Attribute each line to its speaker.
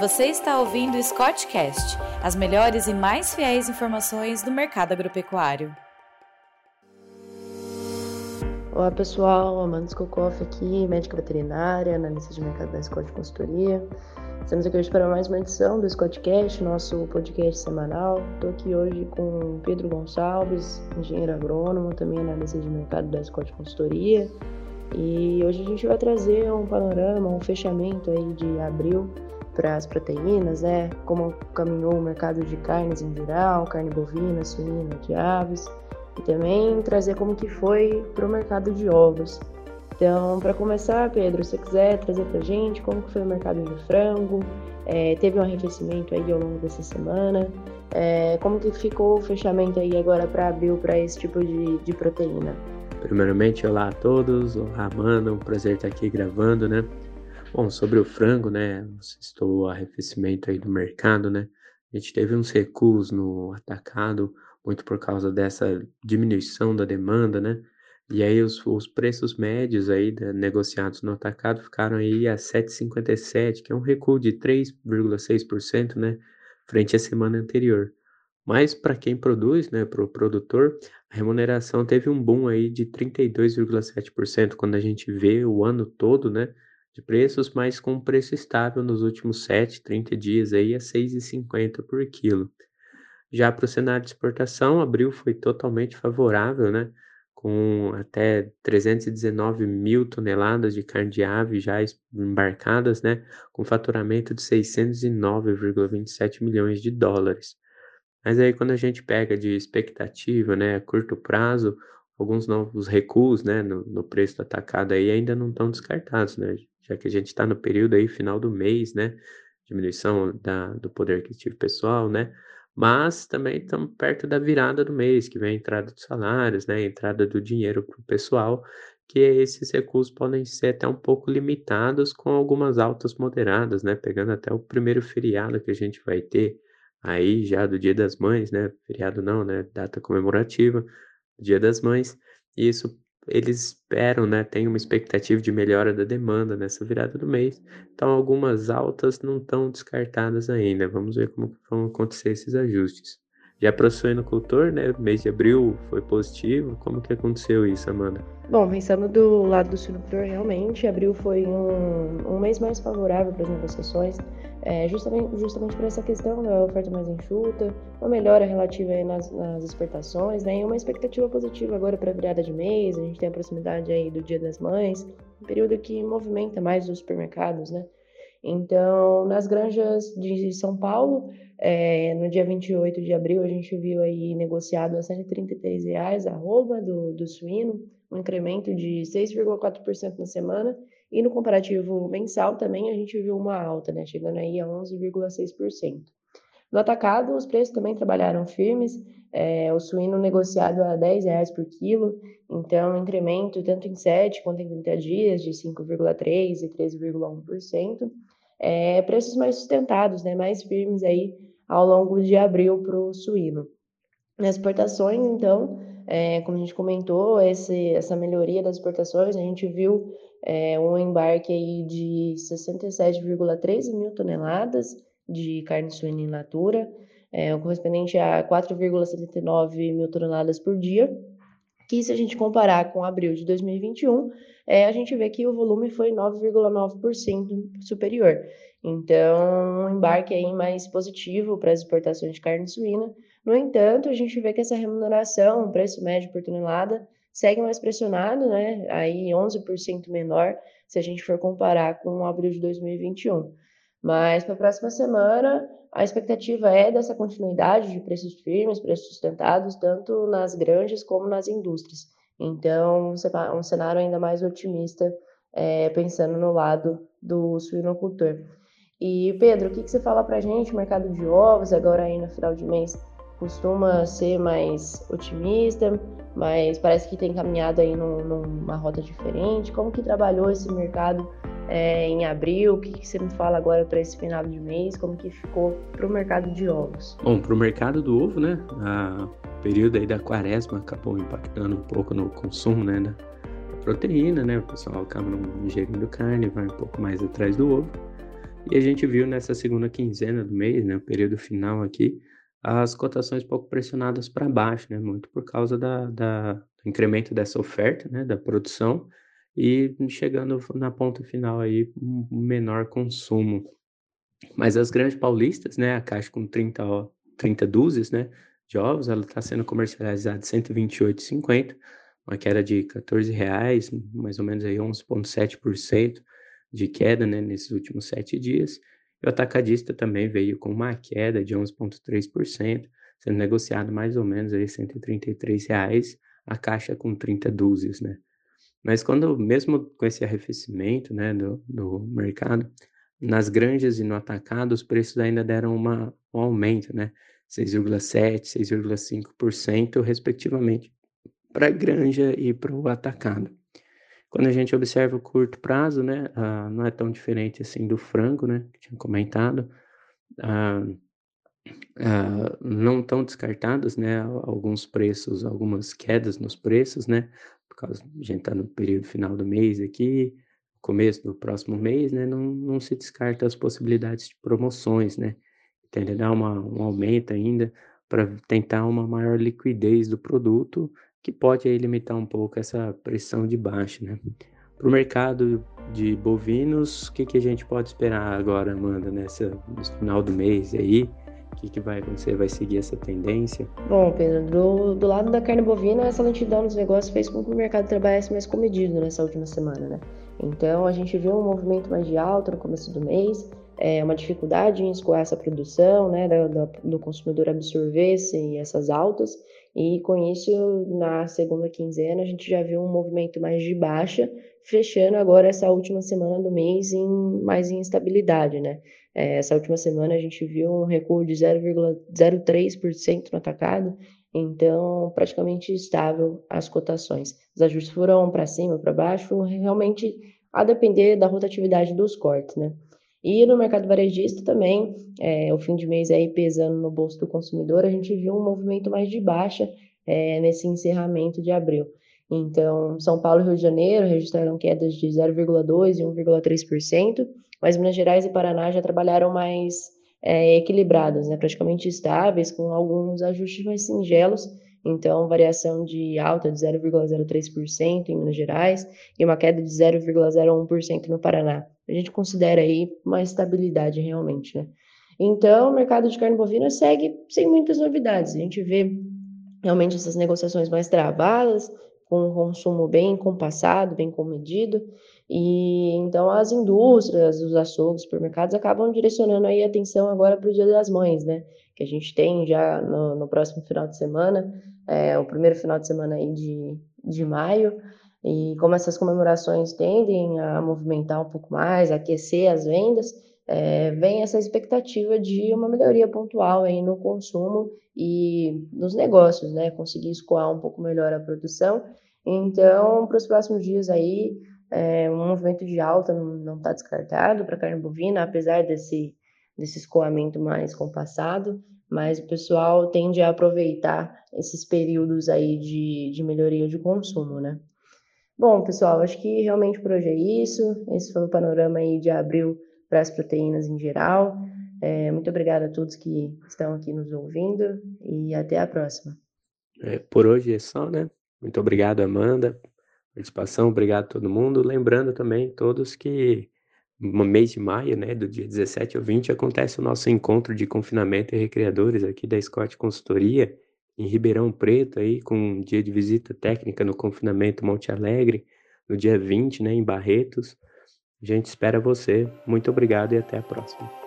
Speaker 1: Você está ouvindo o Scottcast, as melhores e mais fiéis informações do mercado agropecuário.
Speaker 2: Olá pessoal, Amanda Skokoff aqui, médica veterinária, analista de mercado da Scott Consultoria. Estamos aqui hoje para mais uma edição do Scottcast, nosso podcast semanal. Estou aqui hoje com Pedro Gonçalves, engenheiro agrônomo, também analista de mercado da Scott Consultoria. E hoje a gente vai trazer um panorama, um fechamento aí de abril para as proteínas, né? Como caminhou o mercado de carnes em geral, carne bovina, suína, de aves, e também trazer como que foi para o mercado de ovos. Então, para começar, Pedro, se você quiser trazer para gente como que foi o mercado de frango, é, teve um arrefecimento aí ao longo dessa semana, é, como que ficou o fechamento aí agora para abril para esse tipo de, de proteína?
Speaker 3: Primeiramente, olá a todos, olá Amanda, um prazer estar aqui gravando, né? Bom, sobre o frango, né? Estou o arrefecimento aí do mercado, né? A gente teve uns recuos no atacado, muito por causa dessa diminuição da demanda, né? E aí os, os preços médios aí né, negociados no atacado ficaram aí a 7,57, que é um recuo de 3,6%, né? Frente à semana anterior. Mas para quem produz, né, para o produtor, a remuneração teve um boom aí de 32,7% quando a gente vê o ano todo, né? De preços, mas com um preço estável nos últimos 7, 30 dias aí a 6,50 por quilo. Já para o cenário de exportação, abril foi totalmente favorável, né? com até 319 mil toneladas de carne de ave já embarcadas, né, com faturamento de 609,27 milhões de dólares. Mas aí quando a gente pega de expectativa, né, a curto prazo, alguns novos recuos, né, no, no preço do atacado aí ainda não estão descartados, né, já que a gente está no período aí final do mês, né, diminuição da, do poder aquisitivo pessoal, né, mas também estamos perto da virada do mês, que vem a entrada dos salários, né, a entrada do dinheiro para o pessoal, que esses recursos podem ser até um pouco limitados com algumas altas moderadas, né, pegando até o primeiro feriado que a gente vai ter aí já do Dia das Mães, né, feriado não, né, data comemorativa, Dia das Mães, e isso eles esperam, né, tem uma expectativa de melhora da demanda nessa virada do mês. Então, algumas altas não estão descartadas ainda. Vamos ver como vão acontecer esses ajustes. Já para o suinocultor, né, mês de abril foi positivo. Como que aconteceu isso, Amanda?
Speaker 2: Bom, pensando do lado do suinocultor, realmente, abril foi um, um mês mais favorável para as negociações. É, justamente, justamente por essa questão da oferta mais enxuta, uma melhora relativa nas, nas, exportações, né, e uma expectativa positiva agora para a virada de mês, a gente tem a proximidade aí do Dia das Mães, um período que movimenta mais os supermercados, né? Então, nas granjas de São Paulo, é, no dia 28 de abril, a gente viu aí negociado a 133 reais a arroba do, do suíno, um incremento de 6,4% na semana, e no comparativo mensal também a gente viu uma alta, né, chegando aí a 11,6%. No atacado, os preços também trabalharam firmes, é, o suíno negociado a R$ reais por quilo, então incremento tanto em 7 quanto em 30 dias de 5,3% e 13,1%. É, preços mais sustentados, né, mais firmes aí ao longo de abril para o suíno. Nas exportações, então, é, como a gente comentou, esse, essa melhoria das exportações, a gente viu é, um embarque aí de 67,13 mil toneladas de carne suína in natura, é, o correspondente a 4,79 mil toneladas por dia, que se a gente comparar com abril de 2021, é, a gente vê que o volume foi 9,9% superior. Então, um embarque aí mais positivo para as exportações de carne suína. No entanto, a gente vê que essa remuneração, o preço médio por tonelada, segue mais pressionado, né? Aí 11% menor se a gente for comparar com abril de 2021. Mas para a próxima semana, a expectativa é dessa continuidade de preços firmes, preços sustentados, tanto nas granjas como nas indústrias. Então, um cenário ainda mais otimista, é, pensando no lado do suinocultor. E, Pedro, o que, que você fala para gente? Mercado de ovos, agora aí no final de mês, costuma ser mais otimista, mas parece que tem caminhado aí num, numa rota diferente. Como que trabalhou esse mercado é, em abril? O que, que, você me fala agora para esse final de mês? Como que ficou para o mercado de ovos?
Speaker 3: Bom, para o mercado do ovo, né? O período aí da quaresma acabou impactando um pouco no consumo, né? Da proteína, né? O pessoal acaba não ingerindo carne, vai um pouco mais atrás do ovo. E a gente viu nessa segunda quinzena do mês, né, o período final aqui, as cotações pouco pressionadas para baixo, né, muito por causa da, da, do incremento dessa oferta, né, da produção, e chegando na ponta final aí, menor consumo. Mas as grandes paulistas, né, a caixa com 30, 30 dúzias, né, de ovos, ela está sendo comercializada R$ 128,50, uma queda de R$ reais, mais ou menos aí 11,7% de queda, né, nesses últimos sete dias. E o atacadista também veio com uma queda de 11,3%, sendo negociado mais ou menos aí 133 reais a caixa com 30 dúzias, né. Mas quando, mesmo com esse arrefecimento, né, do, do mercado, nas granjas e no atacado, os preços ainda deram uma, um aumento, né, 6,7%, 6,5%, respectivamente, para a granja e para o atacado. Quando a gente observa o curto prazo, né, ah, não é tão diferente assim do frango, né, que tinha comentado, ah, ah, não tão descartados, né, alguns preços, algumas quedas nos preços, né, causa a gente está no período final do mês aqui, começo do próximo mês, né, não, não se descarta as possibilidades de promoções, né, tende a dar uma, um aumento ainda para tentar uma maior liquidez do produto, que pode aí, limitar um pouco essa pressão de baixa, né. Para o mercado de bovinos, o que, que a gente pode esperar agora, Amanda, nessa, no final do mês aí? Que, que vai acontecer? Vai seguir essa tendência?
Speaker 2: Bom, Pedro, do, do lado da carne bovina, essa lentidão nos negócios fez com que o mercado trabalhasse mais comedido nessa última semana, né? Então, a gente viu um movimento mais de alta no começo do mês, é, uma dificuldade em escoar essa produção, né, do, do consumidor absorver esse, essas altas, e com isso, na segunda quinzena, a gente já viu um movimento mais de baixa, fechando agora essa última semana do mês em mais instabilidade, né? É, essa última semana a gente viu um recuo de 0,03% no atacado, então praticamente estável as cotações. Os ajustes foram para cima, para baixo, realmente a depender da rotatividade dos cortes, né? E no mercado varejista também, é, o fim de mês aí pesando no bolso do consumidor, a gente viu um movimento mais de baixa é, nesse encerramento de abril. Então, São Paulo e Rio de Janeiro registraram quedas de 0,2% e 1,3%, mas Minas Gerais e Paraná já trabalharam mais é, equilibrados, né, praticamente estáveis, com alguns ajustes mais singelos. Então, variação de alta de 0,03% em Minas Gerais e uma queda de 0,01% no Paraná a gente considera aí uma estabilidade realmente, né? Então, o mercado de carne bovina segue sem muitas novidades. A gente vê realmente essas negociações mais travadas, com um consumo bem compassado, bem comedido, e então as indústrias, os açougues, supermercados acabam direcionando aí a atenção agora para o Dia das Mães, né? Que a gente tem já no, no próximo final de semana, é, o primeiro final de semana aí de, de maio, e como essas comemorações tendem a movimentar um pouco mais, aquecer as vendas, é, vem essa expectativa de uma melhoria pontual aí no consumo e nos negócios, né? Conseguir escoar um pouco melhor a produção. Então, para os próximos dias aí, é, um movimento de alta não está descartado para a carne bovina, apesar desse, desse escoamento mais compassado, mas o pessoal tende a aproveitar esses períodos aí de, de melhoria de consumo, né? Bom, pessoal, acho que realmente por hoje é isso. Esse foi o panorama aí de abril para as proteínas em geral. É, muito obrigada a todos que estão aqui nos ouvindo e até a próxima.
Speaker 3: É, por hoje é só, né? Muito obrigado, Amanda, participação, obrigado a todo mundo. Lembrando também todos que no mês de maio, né, do dia 17 ao 20, acontece o nosso encontro de confinamento e recreadores aqui da Scott Consultoria em Ribeirão Preto, aí, com um dia de visita técnica no confinamento Monte Alegre, no dia 20, né, em Barretos. A gente espera você. Muito obrigado e até a próxima.